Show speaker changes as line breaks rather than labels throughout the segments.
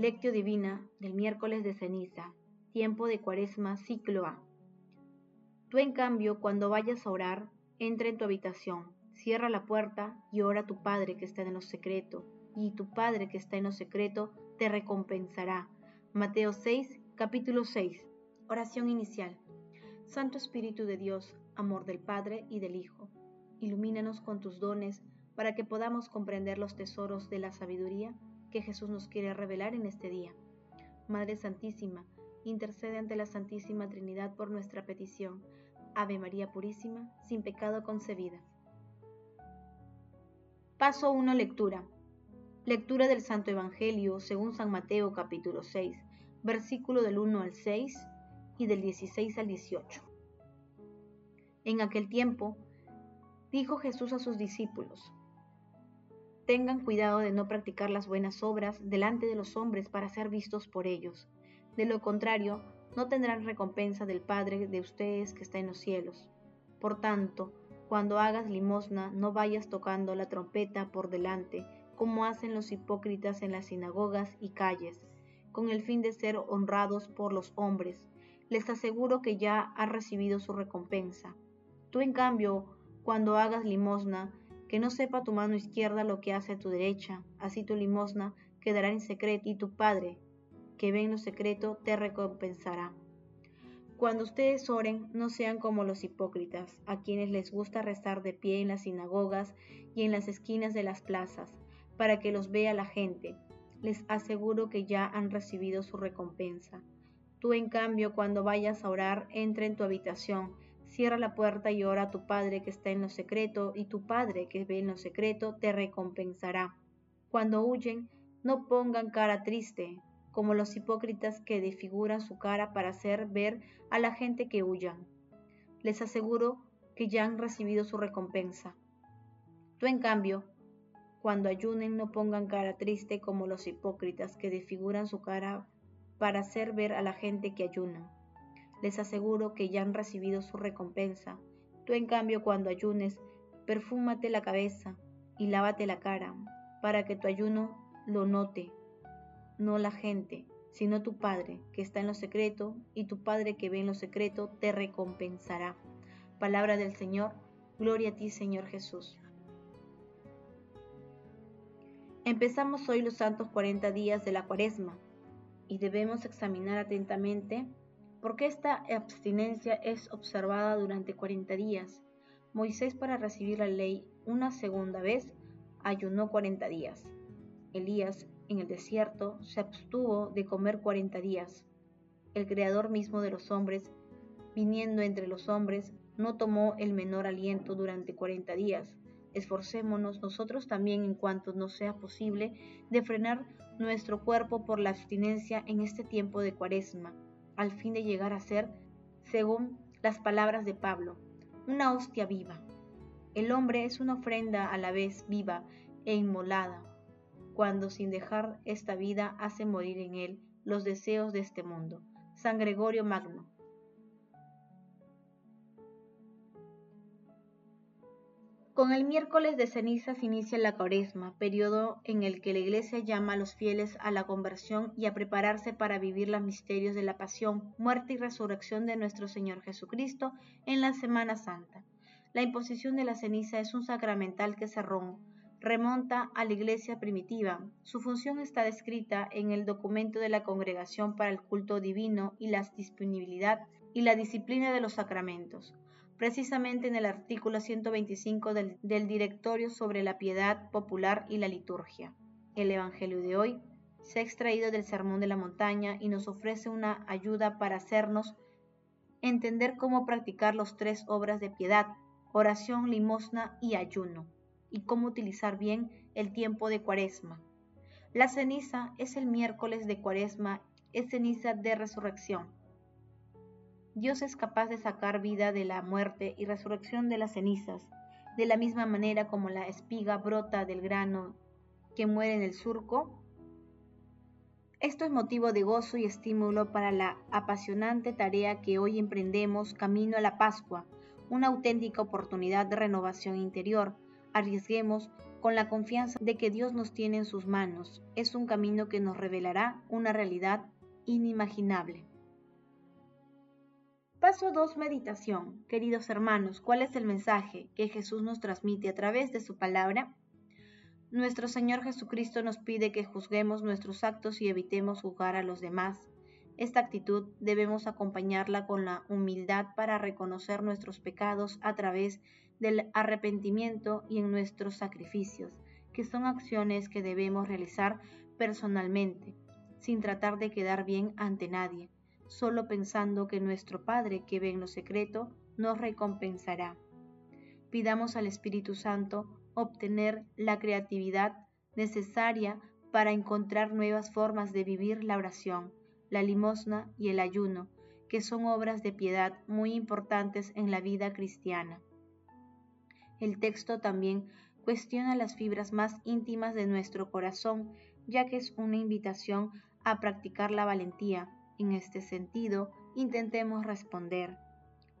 Lectio Divina del miércoles de ceniza, tiempo de cuaresma, ciclo A. Tú en cambio, cuando vayas a orar, entra en tu habitación, cierra la puerta y ora a tu Padre que está en lo secreto, y tu Padre que está en lo secreto te recompensará. Mateo 6, capítulo 6. Oración inicial. Santo Espíritu de Dios, amor del Padre y del Hijo, ilumínanos con tus dones para que podamos comprender los tesoros de la sabiduría que Jesús nos quiere revelar en este día. Madre Santísima, intercede ante la Santísima Trinidad por nuestra petición. Ave María Purísima, sin pecado concebida. Paso 1. Lectura. Lectura del Santo Evangelio según San Mateo capítulo 6, versículo del 1 al 6 y del 16 al 18. En aquel tiempo, dijo Jesús a sus discípulos, Tengan cuidado de no practicar las buenas obras delante de los hombres para ser vistos por ellos. De lo contrario, no tendrán recompensa del Padre de ustedes que está en los cielos. Por tanto, cuando hagas limosna, no vayas tocando la trompeta por delante, como hacen los hipócritas en las sinagogas y calles, con el fin de ser honrados por los hombres les aseguro que ya ha recibido su recompensa. Tú, en cambio, cuando hagas limosna, que no sepa tu mano izquierda lo que hace tu derecha, así tu limosna quedará en secreto y tu Padre, que ve en lo secreto, te recompensará. Cuando ustedes oren, no sean como los hipócritas, a quienes les gusta rezar de pie en las sinagogas y en las esquinas de las plazas, para que los vea la gente. Les aseguro que ya han recibido su recompensa. Tú en cambio, cuando vayas a orar, entra en tu habitación, cierra la puerta y ora a tu Padre que está en lo secreto, y tu Padre que ve en lo secreto te recompensará. Cuando huyen, no pongan cara triste, como los hipócritas que desfiguran su cara para hacer ver a la gente que huyan. Les aseguro que ya han recibido su recompensa. Tú en cambio, cuando ayunen no pongan cara triste como los hipócritas que desfiguran su cara para hacer ver a la gente que ayunan. Les aseguro que ya han recibido su recompensa. Tú en cambio cuando ayunes, perfúmate la cabeza y lávate la cara, para que tu ayuno lo note, no la gente, sino tu Padre que está en lo secreto, y tu Padre que ve en lo secreto te recompensará. Palabra del Señor, gloria a ti Señor Jesús. Empezamos hoy los santos 40 días de la cuaresma y debemos examinar atentamente por qué esta abstinencia es observada durante 40 días. Moisés para recibir la ley una segunda vez ayunó 40 días. Elías en el desierto se abstuvo de comer 40 días. El Creador mismo de los hombres, viniendo entre los hombres, no tomó el menor aliento durante 40 días. Esforcémonos nosotros también en cuanto nos sea posible de frenar nuestro cuerpo por la abstinencia en este tiempo de cuaresma, al fin de llegar a ser, según las palabras de Pablo, una hostia viva. El hombre es una ofrenda a la vez viva e inmolada, cuando sin dejar esta vida hace morir en él los deseos de este mundo. San Gregorio Magno. Con el miércoles de cenizas inicia la cuaresma, periodo en el que la Iglesia llama a los fieles a la conversión y a prepararse para vivir los misterios de la pasión, muerte y resurrección de nuestro Señor Jesucristo en la Semana Santa. La imposición de la ceniza es un sacramental que se remonta a la Iglesia primitiva. Su función está descrita en el documento de la Congregación para el Culto Divino y la Disponibilidad y la Disciplina de los Sacramentos precisamente en el artículo 125 del, Directorio sobre la Piedad Popular y la Liturgia. El Evangelio de hoy se ha extraído del Sermón de la Montaña y nos ofrece una ayuda para hacernos entender cómo practicar las tres obras de piedad, oración, limosna y ayuno, y cómo utilizar bien el tiempo de cuaresma. La ceniza es el miércoles de cuaresma, es ceniza de resurrección. Dios es capaz de sacar vida de la muerte y resurrección de las cenizas, de la misma manera como la espiga brota del grano que muere en el surco. Esto es motivo de gozo y estímulo para la apasionante tarea que hoy emprendemos camino a la Pascua, una auténtica oportunidad de renovación interior. Arriesguemos con la confianza de que Dios nos tiene en sus manos. Es un camino que nos revelará una realidad inimaginable. Paso 2. Meditación. Queridos hermanos, ¿cuál es el mensaje que Jesús nos transmite a través de su palabra? Nuestro Señor Jesucristo nos pide que juzguemos nuestros actos y evitemos juzgar a los demás. Esta actitud debemos acompañarla con la humildad para reconocer nuestros pecados a través del arrepentimiento y en nuestros sacrificios, que son acciones que debemos realizar personalmente, sin tratar de quedar bien ante nadie solo pensando que nuestro Padre que ve en lo secreto nos recompensará. Pidamos al Espíritu Santo obtener la creatividad necesaria para encontrar nuevas formas de vivir la oración, la limosna y el ayuno, que son obras de piedad muy importantes en la vida cristiana. El texto también cuestiona las fibras más íntimas de nuestro corazón, ya que es una invitación a practicar la valentía, en este sentido, intentemos responder.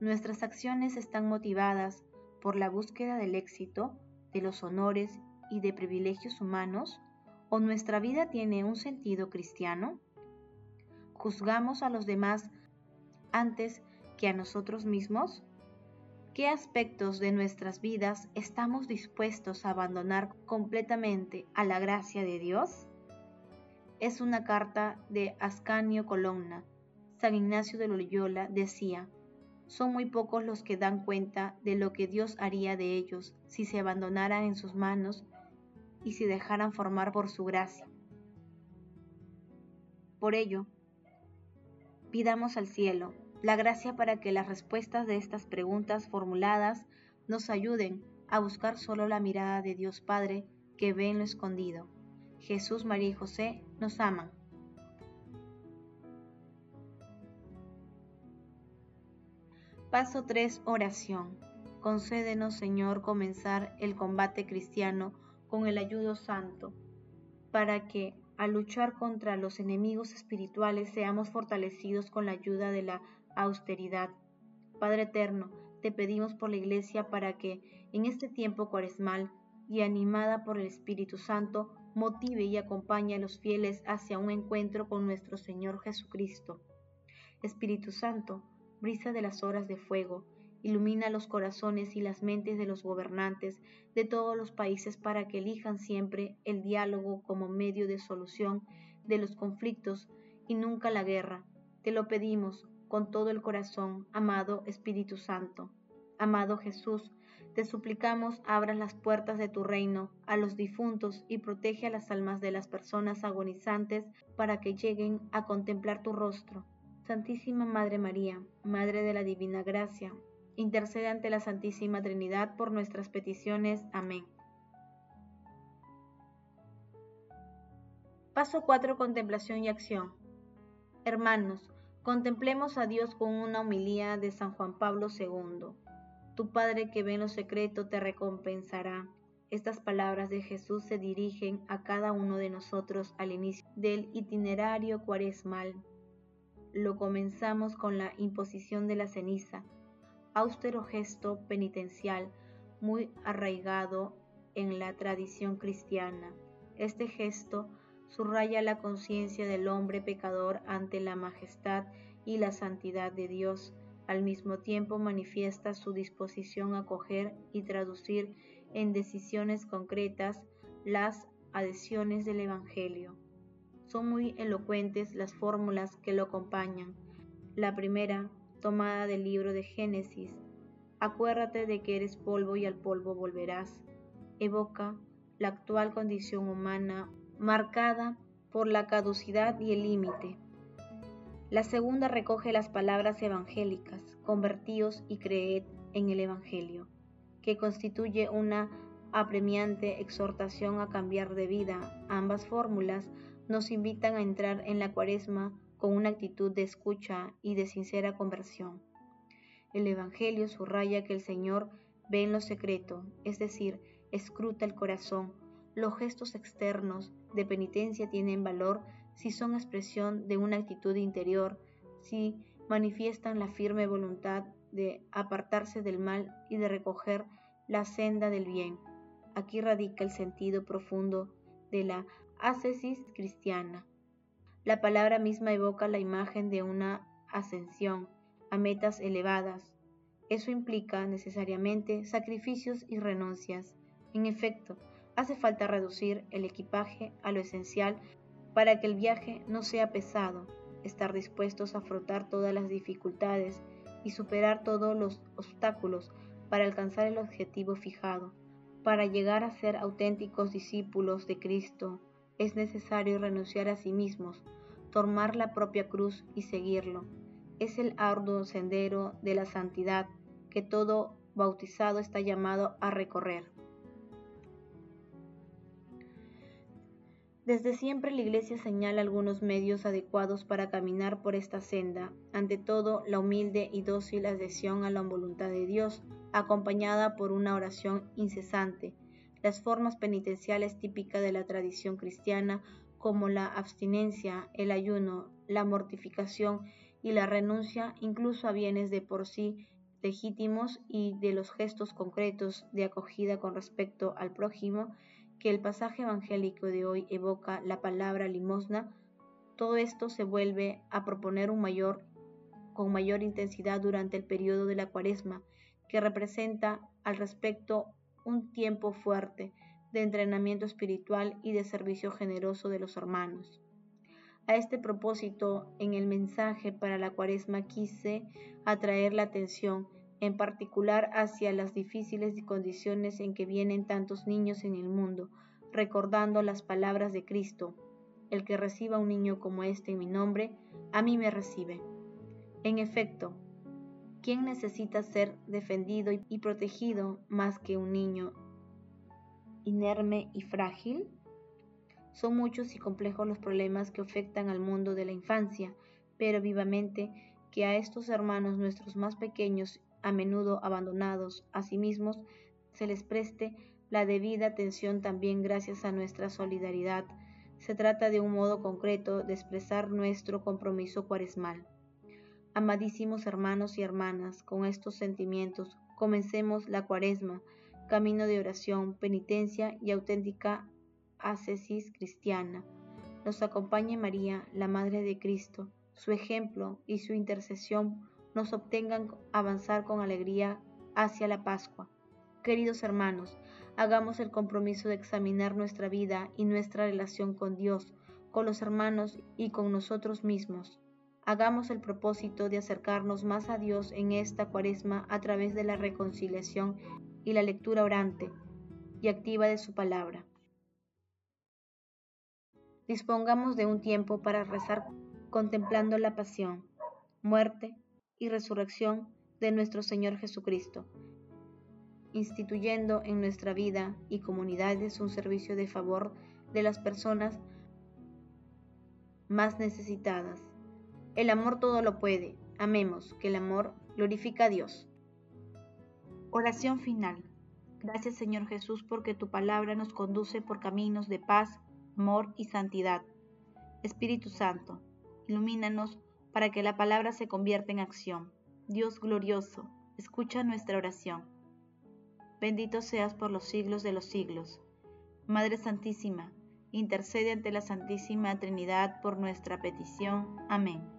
Nuestras acciones están motivadas por la búsqueda del éxito, de los honores y de privilegios humanos, o nuestra vida tiene un sentido cristiano? ¿Juzgamos a los demás antes que a nosotros mismos? ¿Qué aspectos de nuestras vidas estamos dispuestos a abandonar completamente a la gracia de Dios? Es una carta de Ascanio Colonna. San Ignacio de Loyola decía, son muy pocos los que dan cuenta de lo que Dios haría de ellos si se abandonaran en sus manos y se dejaran formar por su gracia. Por ello, pidamos al cielo la gracia para que las respuestas de estas preguntas formuladas nos ayuden a buscar solo la mirada de Dios Padre que ve en lo escondido Jesús, María y José nos aman. Paso 3. Oración. Concédenos, Señor, comenzar el combate cristiano con el ayudo santo, para que, al luchar contra los enemigos espirituales, seamos fortalecidos con la ayuda de la austeridad. Padre Eterno, te pedimos por la Iglesia para que, en este tiempo cuaresmal y animada por el Espíritu Santo, motive y acompañe a los fieles hacia un encuentro con nuestro Señor Jesucristo. Espíritu Santo, brisa de las horas de fuego, ilumina los corazones y las mentes de los gobernantes de todos los países para que elijan siempre el diálogo como medio de solución de los conflictos y nunca la guerra. Te lo pedimos con todo el corazón, amado Espíritu Santo. Amado Jesús, te suplicamos abras las puertas de tu reino a los difuntos y protege a las almas de las personas agonizantes para que lleguen a contemplar tu rostro. Santísima Madre María, Madre de la Divina Gracia, intercede ante la Santísima Trinidad por nuestras peticiones. Amén. Paso 4. Contemplación y acción. Hermanos, contemplemos a Dios con una homilía de San Juan Pablo II. Tu Padre que ve en lo secreto te recompensará. Estas palabras de Jesús se dirigen a cada uno de nosotros al inicio del itinerario cuaresmal. Lo comenzamos con la imposición de la ceniza, austero gesto penitencial muy arraigado en la tradición cristiana. Este gesto subraya la conciencia del hombre pecador ante la majestad y la santidad de Dios al mismo tiempo manifiesta su disposición a acoger y traducir en decisiones concretas las adhesiones del Evangelio. Son muy elocuentes las fórmulas que lo acompañan. La primera, tomada del libro de Génesis, acuérdate de que eres polvo y al polvo volverás, evoca la actual condición humana marcada por la caducidad y el límite. La segunda recoge las palabras evangélicas, convertíos y creed en el Evangelio, que constituye una apremiante exhortación a cambiar de vida. Ambas fórmulas nos invitan a entrar en la cuaresma con una actitud de escucha y de sincera conversión. El Evangelio subraya que el Señor ve en lo secreto, es decir, escruta el corazón. Los gestos externos de penitencia tienen valor si son expresión de una actitud interior, si manifiestan la firme voluntad de apartarse del mal y de recoger la senda del bien. aquí radica el sentido profundo de la ascesis cristiana. La palabra misma evoca la imagen de una ascensión a metas elevadas. Eso implica necesariamente sacrificios y renuncias. En efecto, hace falta reducir el equipaje a lo esencial para que el viaje no sea pesado, estar dispuestos a afrontar todas las dificultades y superar todos los obstáculos para alcanzar el objetivo fijado. Para llegar a ser auténticos discípulos de Cristo es necesario renunciar a sí mismos, tomar la propia cruz y seguirlo. Es el arduo sendero de la santidad que todo bautizado está llamado a recorrer. Desde siempre la Iglesia señala algunos medios adecuados para caminar por esta senda, ante todo la humilde y dócil adhesión a la voluntad de Dios, acompañada por una oración incesante, las formas penitenciales típicas de la tradición cristiana como la abstinencia, el ayuno, la mortificación y la renuncia incluso a bienes de por sí legítimos y de los gestos concretos de acogida con respecto al prójimo, que el pasaje evangélico de hoy evoca la palabra limosna, todo esto se vuelve a proponer con mayor intensidad durante el periodo de la cuaresma, que representa al respecto un tiempo fuerte de entrenamiento espiritual y de servicio generoso de los hermanos. A este propósito, en el mensaje para la cuaresma quise atraer la atención en particular hacia las difíciles condiciones en que vienen tantos niños en el mundo, recordando las palabras de Cristo, el que reciba un niño como este en mi nombre, a mí me recibe. En efecto, ¿quién necesita ser defendido y protegido más que un niño inerme y frágil? Son muchos y complejos los problemas que afectan al mundo de la infancia, pero vivamente que a estos hermanos nuestros más pequeños a menudo abandonados a sí mismos, se les preste la debida atención también gracias a nuestra solidaridad. Se trata de un modo concreto de expresar nuestro compromiso cuaresmal. Amadísimos hermanos y hermanas, con estos sentimientos, comencemos la cuaresma, camino de oración, penitencia y auténtica ascesis cristiana. Nos acompañe María, la Madre de Cristo, su ejemplo y su intercesión nos obtengan avanzar con alegría hacia la Pascua. Queridos hermanos, hagamos el compromiso de examinar nuestra vida y nuestra relación con Dios, con los hermanos y con nosotros mismos. Hagamos el propósito de acercarnos más a Dios en esta cuaresma a través de la reconciliación y la lectura orante y activa de su palabra. Dispongamos de un tiempo para rezar contemplando la pasión, muerte y resurrección de nuestro Señor Jesucristo, instituyendo en nuestra vida y comunidades un servicio de favor de las personas más necesitadas. El amor todo lo puede. Amemos, que el amor glorifica a Dios. Oración final. Gracias Señor Jesús porque tu palabra nos conduce por caminos de paz, amor y santidad. Espíritu Santo, ilumínanos para que la palabra se convierta en acción. Dios glorioso, escucha nuestra oración. Bendito seas por los siglos de los siglos. Madre Santísima, intercede ante la Santísima Trinidad por nuestra petición. Amén.